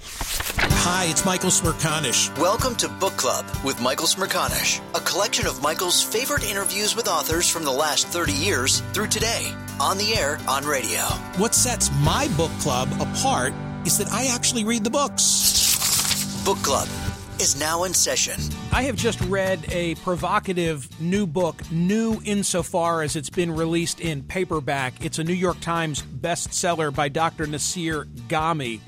Hi, it's Michael Smerconish. Welcome to Book Club with Michael Smerconish, a collection of Michael's favorite interviews with authors from the last 30 years through today, on the air, on radio. What sets my book club apart is that I actually read the books. Book Club is now in session. I have just read a provocative new book, new insofar as it's been released in paperback. It's a New York Times bestseller by Dr. Nasir Ghaemi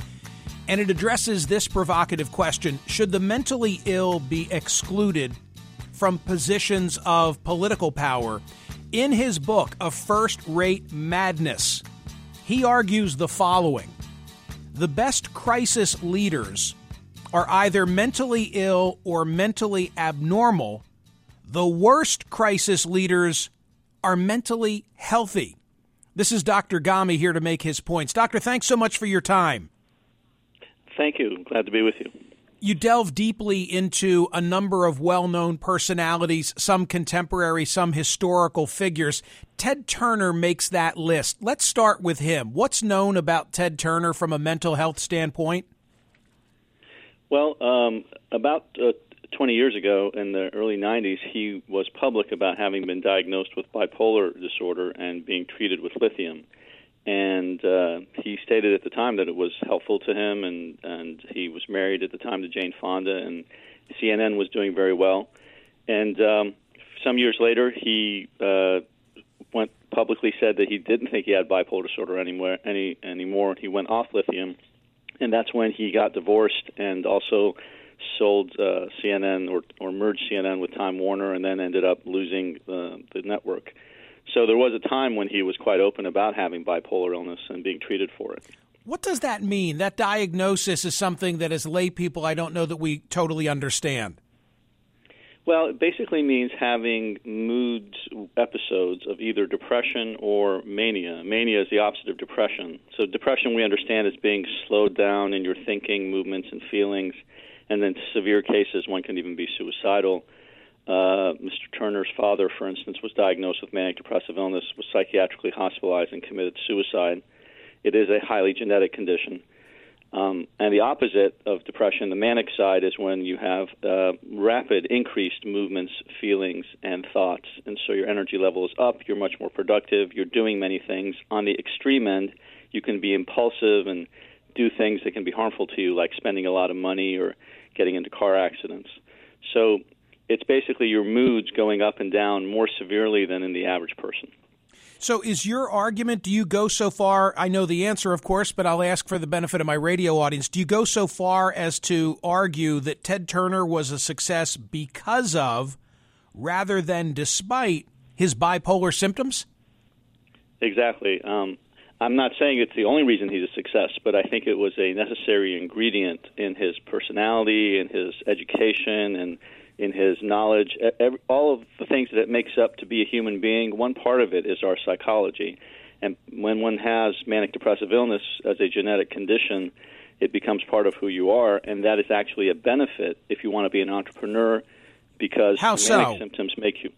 and it addresses this provocative question Should the mentally ill be excluded from positions of political power? In his book, A First Rate Madness, he argues the following The best crisis leaders are either mentally ill or mentally abnormal. The worst crisis leaders are mentally healthy. This is Dr. Ghaemi here to make his points. Doctor, thanks so much for your time. Thank you. Glad to be with you. You delve deeply into a number of well known personalities, some contemporary, some historical figures. Ted Turner makes that list. Let's start with him. What's known about Ted Turner from a mental health standpoint? Well, um, about uh, 20 years ago, in the early 90s, he was public about having been diagnosed with bipolar disorder and being treated with lithium and uh, he stated at the time that it was helpful to him, and and he was married at the time to Jane Fonda, and CNN was doing very well. And um, some years later, he uh, went publicly said that he didn't think he had bipolar disorder anymore any anymore. He went off lithium, and that's when he got divorced and also sold uh, CNN or or merged CNN with Time Warner, and then ended up losing uh, the network. So there was a time when he was quite open about having bipolar illness and being treated for it. What does that mean? That diagnosis is something that, as lay people, I don't know that we totally understand. Well, it basically means having mood episodes of either depression or mania. Mania is the opposite of depression. So, depression we understand as being slowed down in your thinking, movements, and feelings. And then, severe cases, one can even be suicidal. Uh, Mr. Turner's father, for instance, was diagnosed with manic depressive illness, was psychiatrically hospitalized, and committed suicide. It is a highly genetic condition. Um, and the opposite of depression, the manic side, is when you have uh, rapid increased movements, feelings, and thoughts. And so your energy level is up, you're much more productive, you're doing many things. On the extreme end, you can be impulsive and do things that can be harmful to you, like spending a lot of money or getting into car accidents. So it's basically your moods going up and down more severely than in the average person. So, is your argument, do you go so far? I know the answer, of course, but I'll ask for the benefit of my radio audience. Do you go so far as to argue that Ted Turner was a success because of, rather than despite, his bipolar symptoms? Exactly. Um, I'm not saying it's the only reason he's a success, but I think it was a necessary ingredient in his personality, in his education, and in his knowledge, every, all of the things that it makes up to be a human being. One part of it is our psychology, and when one has manic depressive illness as a genetic condition, it becomes part of who you are, and that is actually a benefit if you want to be an entrepreneur, because How manic so? symptoms make you.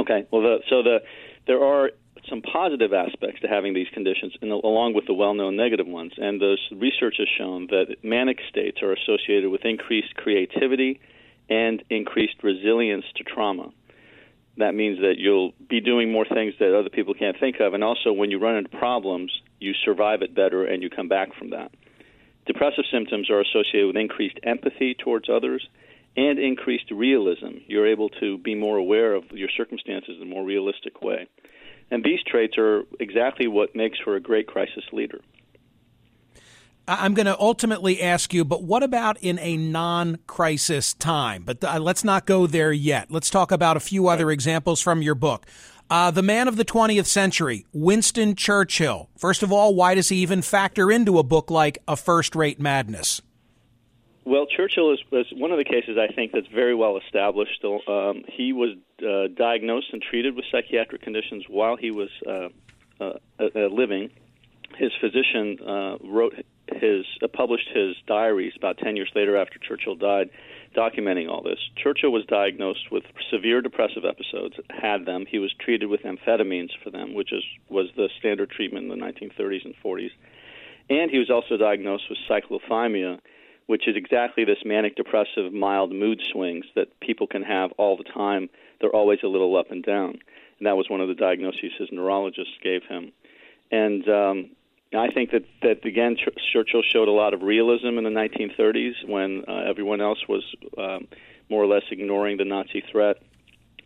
Okay, well, the, so the there are some positive aspects to having these conditions, and along with the well-known negative ones. And the research has shown that manic states are associated with increased creativity and increased resilience to trauma. That means that you'll be doing more things that other people can't think of, and also when you run into problems, you survive it better and you come back from that. Depressive symptoms are associated with increased empathy towards others and increased realism. You're able to be more aware of your circumstances in a more realistic way. And these traits are exactly what makes for a great crisis leader. I'm going to ultimately ask you, but what about in a non crisis time? But uh, let's not go there yet. Let's talk about a few other examples from your book. Uh, the man of the 20th century, Winston Churchill. First of all, why does he even factor into a book like A First Rate Madness? Well, Churchill is, is one of the cases I think that's very well established. Um, he was uh, diagnosed and treated with psychiatric conditions while he was uh, uh, uh living. His physician uh, wrote his uh, published his diaries about 10 years later after Churchill died, documenting all this. Churchill was diagnosed with severe depressive episodes, had them. He was treated with amphetamines for them, which is was the standard treatment in the 1930s and 40s. And he was also diagnosed with cyclothymia, which is exactly this manic depressive mild mood swings that people can have all the time. They're always a little up and down. And that was one of the diagnoses his neurologist gave him. And um, I think that that again Churchill showed a lot of realism in the 1930s when uh, everyone else was um, more or less ignoring the Nazi threat,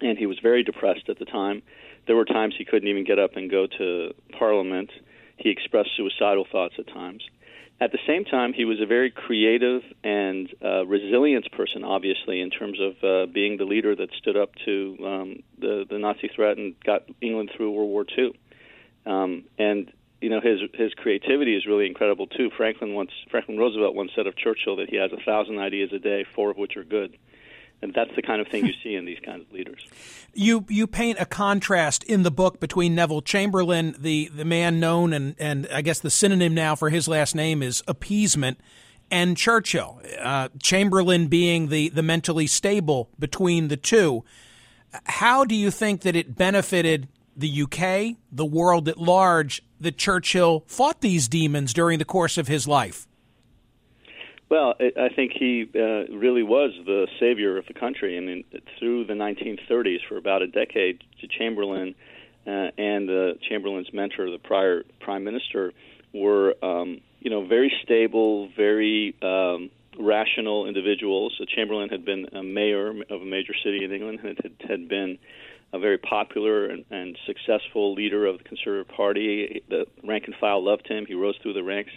and he was very depressed at the time. There were times he couldn't even get up and go to Parliament. He expressed suicidal thoughts at times. At the same time, he was a very creative and uh, resilient person, obviously, in terms of uh, being the leader that stood up to um, the, the Nazi threat and got England through World War II. Um, and you know his his creativity is really incredible too. Franklin once Franklin Roosevelt once said of Churchill that he has a thousand ideas a day, four of which are good. And that's the kind of thing you see in these kinds of leaders. You you paint a contrast in the book between Neville Chamberlain, the, the man known and, and I guess the synonym now for his last name is appeasement, and Churchill. Uh, Chamberlain being the, the mentally stable between the two. How do you think that it benefited the UK, the world at large, that Churchill fought these demons during the course of his life? Well, I think he uh, really was the savior of the country. Mean, through the 1930s, for about a decade, Chamberlain uh, and uh, Chamberlain's mentor, the prior prime minister, were um, you know very stable, very um, rational individuals. Chamberlain had been a mayor of a major city in England, and had, had been a very popular and, and successful leader of the Conservative Party. The rank and file loved him. He rose through the ranks.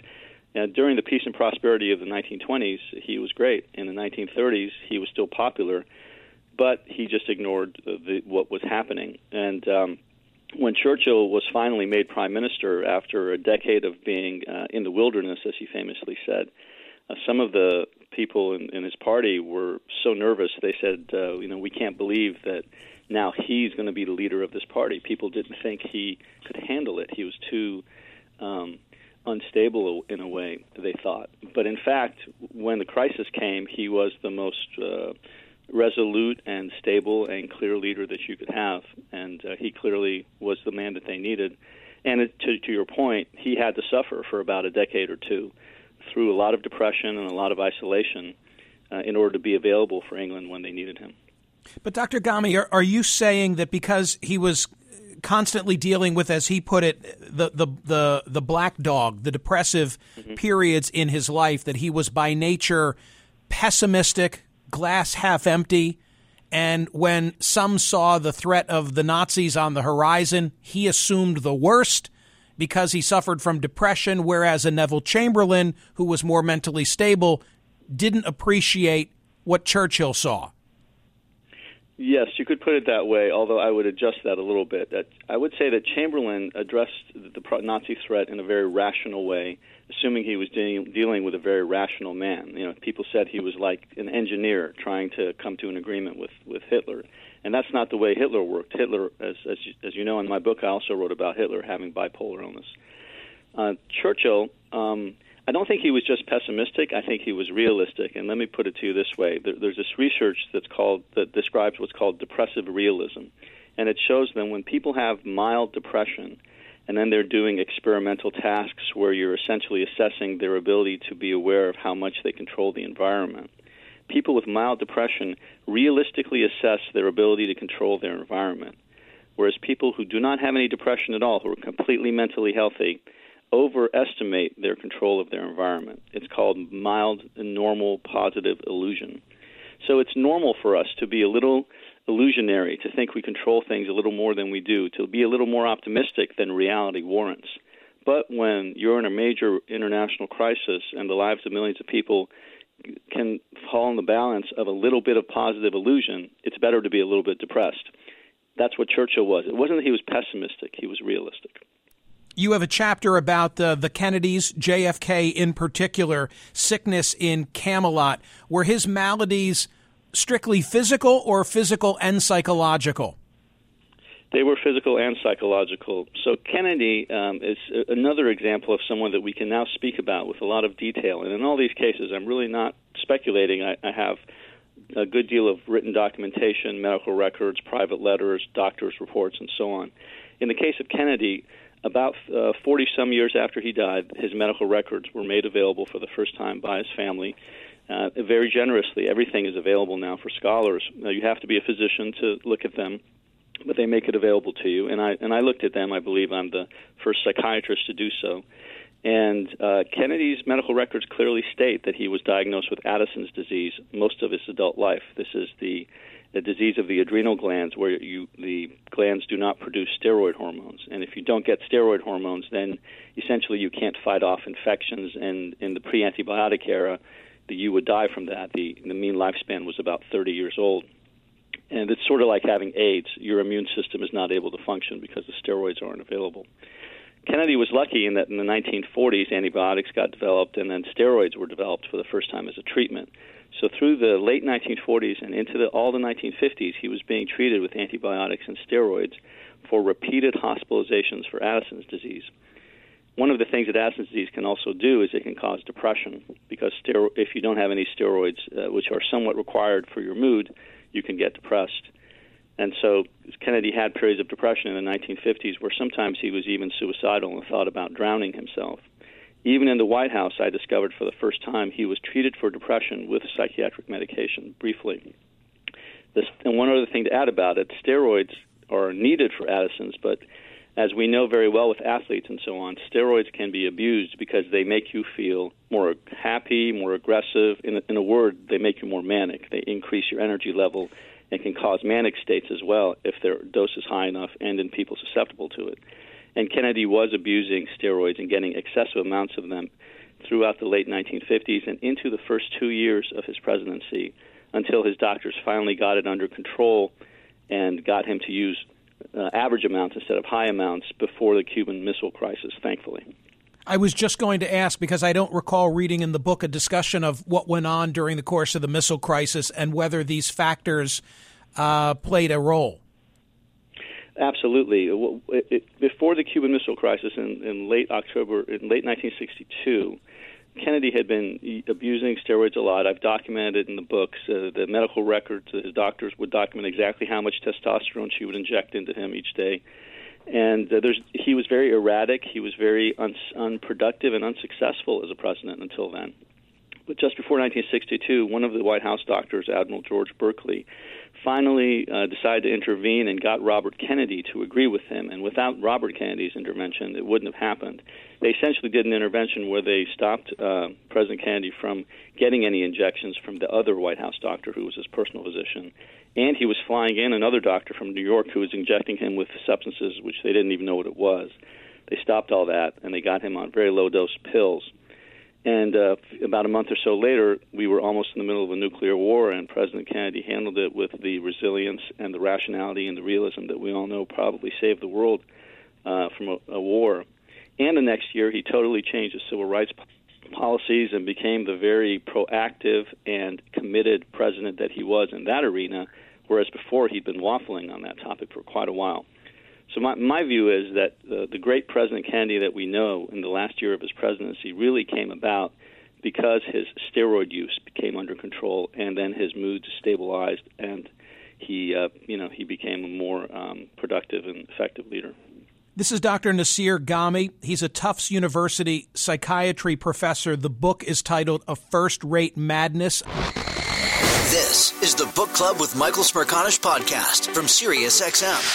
And during the peace and prosperity of the 1920s, he was great. In the 1930s, he was still popular, but he just ignored the, what was happening. And um, when Churchill was finally made prime minister after a decade of being uh, in the wilderness, as he famously said, uh, some of the people in, in his party were so nervous. They said, uh, "You know, we can't believe that now he's going to be the leader of this party. People didn't think he could handle it. He was too um, unstable in a way, they thought. But in fact, when the crisis came, he was the most uh, resolute and stable and clear leader that you could have. And uh, he clearly was the man that they needed. And it, to, to your point, he had to suffer for about a decade or two through a lot of depression and a lot of isolation uh, in order to be available for England when they needed him. But Dr. Ghaemi, are, are you saying that because he was constantly dealing with, as he put it, the the the, the black dog, the depressive mm-hmm. periods in his life, that he was by nature pessimistic, glass half empty, and when some saw the threat of the Nazis on the horizon, he assumed the worst because he suffered from depression, whereas a Neville Chamberlain, who was more mentally stable, didn't appreciate what Churchill saw. Yes, you could put it that way, although I would adjust that a little bit. I would say that Chamberlain addressed the Nazi threat in a very rational way, assuming he was de- dealing with a very rational man. You know, people said he was like an engineer trying to come to an agreement with with Hitler, and that's not the way Hitler worked. Hitler, as as you, as you know in my book, I also wrote about Hitler having bipolar illness. Uh, Churchill. Um, I don't think he was just pessimistic. I think he was realistic. And let me put it to you this way: there, there's this research that's called that describes what's called depressive realism, and it shows that when people have mild depression, and then they're doing experimental tasks where you're essentially assessing their ability to be aware of how much they control the environment. People with mild depression realistically assess their ability to control their environment, whereas people who do not have any depression at all, who are completely mentally healthy, overestimate their control of their environment. It's called mild normal positive illusion. So it's normal for us to be a little illusionary, to think we control things a little more than we do, to be a little more optimistic than reality warrants. But when you're in a major international crisis and the lives of millions of people can fall in the balance of a little bit of positive illusion, it's better to be a little bit depressed. That's what Churchill was. It wasn't that he was pessimistic, he was realistic. You have a chapter about the, the Kennedys, JFK in particular, sickness in Camelot. Were his maladies strictly physical or physical and psychological? They were physical and psychological. So Kennedy um, is another example of someone that we can now speak about with a lot of detail. And in all these cases, I'm really not speculating. I, I have a good deal of written documentation, medical records, private letters, doctors' reports, and so on. In the case of Kennedy, about 40 uh, some years after he died, his medical records were made available for the first time by his family. Uh, very generously, everything is available now for scholars. Now, you have to be a physician to look at them, but they make it available to you. And I and I looked at them. I believe I'm the first psychiatrist to do so. And uh, Kennedy's medical records clearly state that he was diagnosed with Addison's disease most of his adult life. This is the the disease of the adrenal glands, where you the glands do not produce steroid hormones, and if you don't get steroid hormones, then essentially you can't fight off infections. And in the pre-antibiotic era, the, you would die from that. The the mean lifespan was about 30 years old, and it's sort of like having AIDS. Your immune system is not able to function because the steroids aren't available. Kennedy was lucky in that in the 1940s antibiotics got developed and then steroids were developed for the first time as a treatment. So through the late 1940s and into the, all the 1950s, he was being treated with antibiotics and steroids for repeated hospitalizations for Addison's disease. One of the things that Addison's disease can also do is it can cause depression because stero- if you don't have any steroids, uh, which are somewhat required for your mood, you can get depressed. And so Kennedy had periods of depression in the 1950s where sometimes he was even suicidal and thought about drowning himself. Even in the White House, I discovered for the first time he was treated for depression with psychiatric medication briefly. This, and one other thing to add about it steroids are needed for Addison's, but as we know very well with athletes and so on, steroids can be abused because they make you feel more happy, more aggressive. In in a word, they make you more manic. They increase your energy level and can cause manic states as well if their dose is high enough and in people susceptible to it. And Kennedy was abusing steroids and getting excessive amounts of them throughout the late 1950s and into the first two years of his presidency until his doctors finally got it under control and got him to use uh, average amounts instead of high amounts before the Cuban Missile Crisis, thankfully. I was just going to ask because I don't recall reading in the book a discussion of what went on during the course of the missile crisis and whether these factors uh, played a role. Absolutely. Before the Cuban Missile Crisis in, in late October, in late 1962, Kennedy had been abusing steroids a lot. I've documented in the books. Uh, the medical records, his doctors would document exactly how much testosterone she would inject into him each day. And uh, there's, he was very erratic. He was very un- unproductive and unsuccessful as a president until then. But just before 1962, one of the White House doctors, Admiral George Burkley, finally uh, decided to intervene and got Robert Kennedy to agree with him. And without Robert Kennedy's intervention, it wouldn't have happened. They essentially did an intervention where they stopped uh, President Kennedy from getting any injections from the other White House doctor, who was his personal physician. And he was flying in another doctor from New York who was injecting him with substances which they didn't even know what it was. They stopped all that and they got him on very low dose pills and uh, about a month or so later, we were almost in the middle of a nuclear war, and President Kennedy handled it with the resilience and the rationality and the realism that we all know probably saved the world uh, from a, a war. And the next year, he totally changed his civil rights policies and became the very proactive and committed president that he was in that arena, whereas before he'd been waffling on that topic for quite a while. So my my view is that the, the great President Kennedy that we know in the last year of his presidency really came about because his steroid use became under control, and then his mood stabilized, and he uh, you know he became a more um, productive and effective leader. This is Dr. Nasir Ghaemi. He's a Tufts University psychiatry professor. The book is titled A First Rate Madness. This is the Book Club with Michael Smerconish podcast from SiriusXM.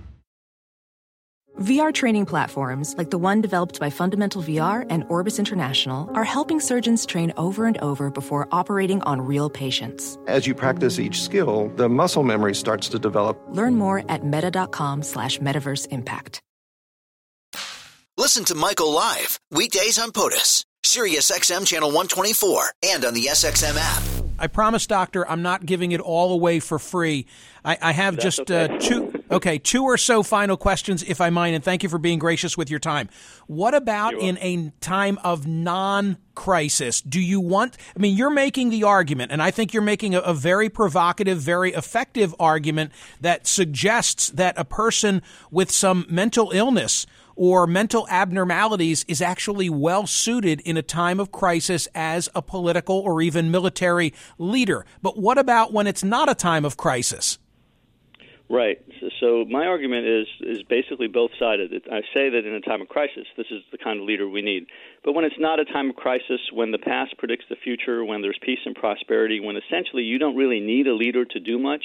VR training platforms, like the one developed by Fundamental VR and Orbis International, are helping surgeons train over and over before operating on real patients. As you practice each skill, the muscle memory starts to develop. Learn more at meta.com slash metaverse impact. Listen to Michael live, weekdays on POTUS, Sirius XM Channel 124, and on the SXM app. I promise, doctor, I'm not giving it all away for free. I, I have That's just okay. uh, two, okay, two or so final questions, if I might, and thank you for being gracious with your time. What about in a time of non-crisis? Do you want? I mean, you're making the argument, and I think you're making a, a very provocative, very effective argument that suggests that a person with some mental illness or mental abnormalities is actually well suited in a time of crisis as a political or even military leader. But what about when it's not a time of crisis? Right. So, my argument is is basically both sided. I say that in a time of crisis, this is the kind of leader we need. But when it's not a time of crisis, when the past predicts the future, when there's peace and prosperity, when essentially you don't really need a leader to do much,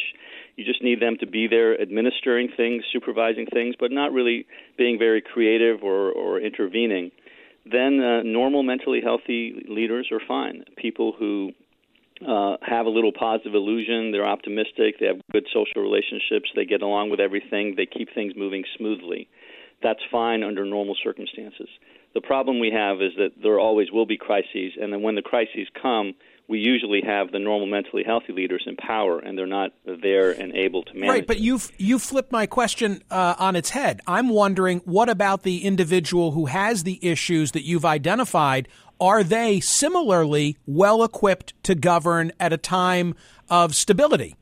you just need them to be there administering things, supervising things, but not really being very creative or, or intervening, then uh, normal mentally healthy leaders are fine. People who uh, have a little positive illusion. They're optimistic. They have good social relationships. They get along with everything. They keep things moving smoothly. That's fine under normal circumstances. The problem we have is that there always will be crises, and then when the crises come, we usually have the normal mentally healthy leaders in power, and they're not there and able to manage. Right, but you've you flipped my question uh, on its head. I'm wondering, what about the individual who has the issues that you've identified? Are they similarly well equipped to govern at a time of stability?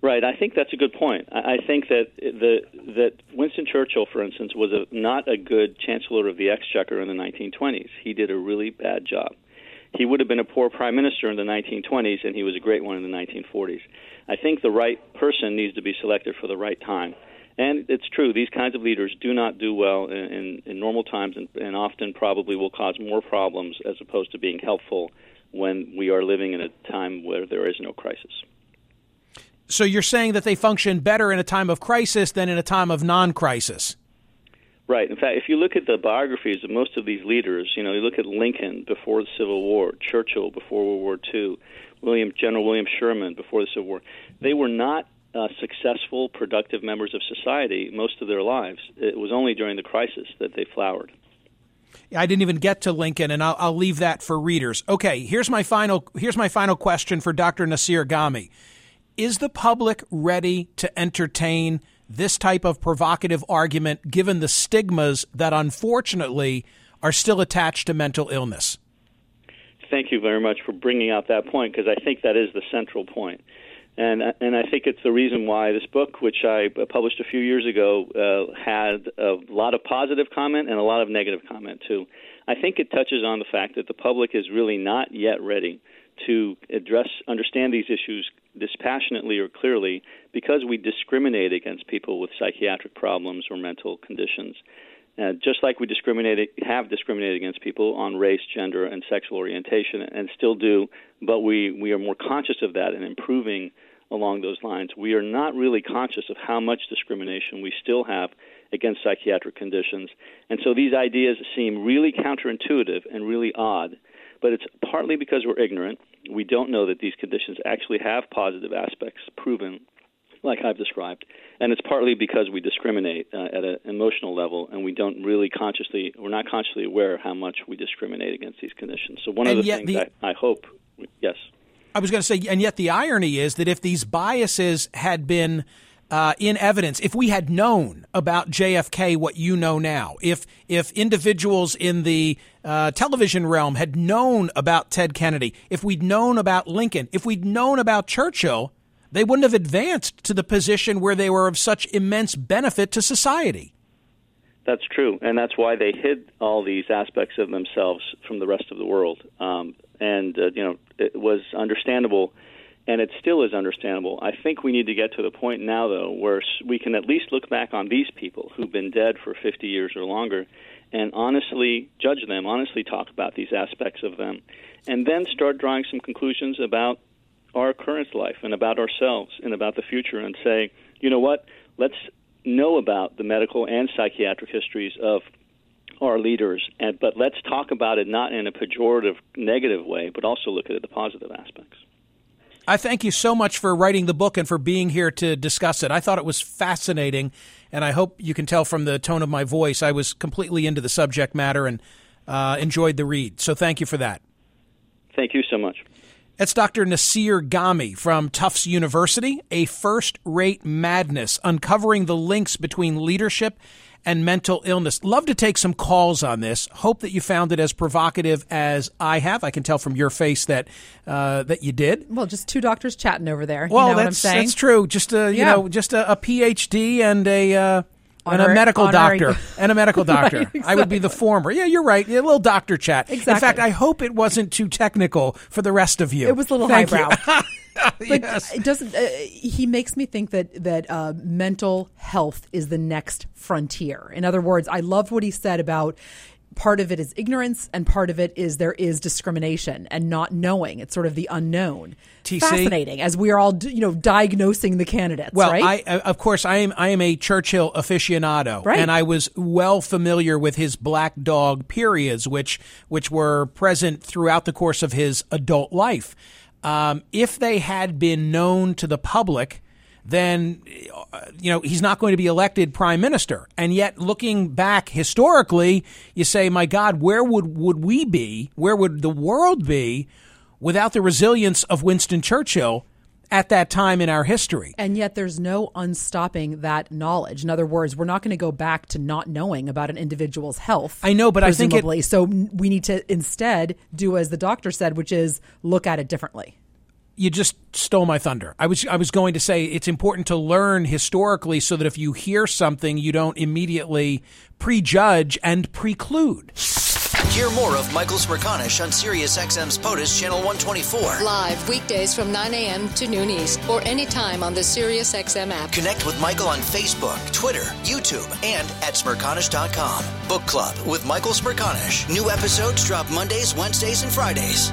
Right. I think that's a good point. I think that the that Winston Churchill, for instance, was a, not a good Chancellor of the Exchequer in the 1920s. He did a really bad job. He would have been a poor prime minister in the 1920s, and he was a great one in the 1940s. I think the right person needs to be selected for the right time. And it's true; these kinds of leaders do not do well in, in, in normal times, and, and often probably will cause more problems as opposed to being helpful when we are living in a time where there is no crisis. So you're saying that they function better in a time of crisis than in a time of non-crisis? Right. In fact, if you look at the biographies of most of these leaders, you know, you look at Lincoln before the Civil War, Churchill before World War II, William General William Sherman before the Civil War, they were not uh, successful, productive members of society most of their lives. It was only during the crisis that they flowered. I didn't even get to Lincoln, and I'll, I'll leave that for readers. Okay, here's my final here's my final question for Dr. Nasir Ghaemi. Is the public ready to entertain this type of provocative argument given the stigmas that unfortunately are still attached to mental illness? Thank you very much for bringing out that point because I think that is the central point. And, and I think it's the reason why this book, which I published a few years ago, uh, had a lot of positive comment and a lot of negative comment too. I think it touches on the fact that the public is really not yet ready to address, understand these issues dispassionately or clearly because we discriminate against people with psychiatric problems or mental conditions. Uh, just like we discriminate, have discriminated against people on race, gender, and sexual orientation, and still do, but we, we are more conscious of that and improving along those lines. We are not really conscious of how much discrimination we still have against psychiatric conditions. And so these ideas seem really counterintuitive and really odd but it's partly because we're ignorant. We don't know that these conditions actually have positive aspects proven, like I've described, and it's partly because we discriminate uh, at an emotional level, and we don't really consciously, we're not consciously aware of how much we discriminate against these conditions. So one And of the things the- I, I hope, yes. I was going to say, and yet the irony is that if these biases had been uh, in evidence, if we had known about JFK what you know now, if if individuals in the uh, television realm had known about Ted Kennedy, if we'd known about Lincoln, if we'd known about Churchill, they wouldn't have advanced to the position where they were of such immense benefit to society. That's true, and that's why they hid all these aspects of themselves from the rest of the world. Um, and uh, you know, it was understandable, and it still is understandable. I think we need to get to the point now, though, where we can at least look back on these people who've been dead for 50 years or longer, and honestly judge them, honestly talk about these aspects of them, and then start drawing some conclusions about our current life and about ourselves and about the future, and say, you know what, let's know about the medical and psychiatric histories of our leaders, and, but let's talk about it not in a pejorative, negative way, but also look at the positive aspects. I thank you so much for writing the book and for being here to discuss it. I thought it was fascinating, and I hope you can tell from the tone of my voice I was completely into the subject matter and uh, enjoyed the read. So thank you for that. Thank you so much. That's Dr. Nasir Ghaemi from Tufts University, A First Rate Madness, uncovering the links between leadership and mental illness. Love to take some calls on this. Hope that you found it as provocative as I have. I can tell from your face that uh, that you did. Well, just two doctors chatting over there. Well, you know that's that's true. Just a you Yeah. know just a, a PhD and a. Uh, and a medical doctor and a medical doctor. Right, I would be the former. Yeah, you're right. Yeah, a little doctor chat. In fact, I hope it wasn't too technical for the rest of you. It was a little Thank highbrow. But yes. it doesn't. Uh, he makes me think that that uh, mental health is the next frontier. In other words, I loved what he said about part of it is ignorance and part of it is there is discrimination and not knowing. It's sort of the unknown. TC? Fascinating as we are all you know diagnosing the candidates. Well, right? I, I of course I am I am a Churchill aficionado, Right. and I was well familiar with his black dog periods, which which were present throughout the course of his adult life. Um, if they had been known to the public, then you know he's not going to be elected prime minister. And yet, looking back historically, you say, "My God, where would would we be? Where would the world be without the resilience of Winston Churchill?" At that time in our history, And yet, there's no unstopping that knowledge. In other words, we're not going to go back to not knowing about an individual's health. I know, but I think it- so. We need to instead do as the doctor said, which is look at it differently. You just stole my thunder. I was I was going to say it's important to learn historically so that if you hear something, you don't immediately prejudge and preclude. Hear more of Michael Smerconish on SiriusXM's POTUS Channel 124. Live weekdays from 9 a.m. to noon East or anytime on the SiriusXM app. Connect with Michael on Facebook, Twitter, YouTube, and at Smerconish.com. Book Club with Michael Smerconish. New episodes drop Mondays, Wednesdays, and Fridays.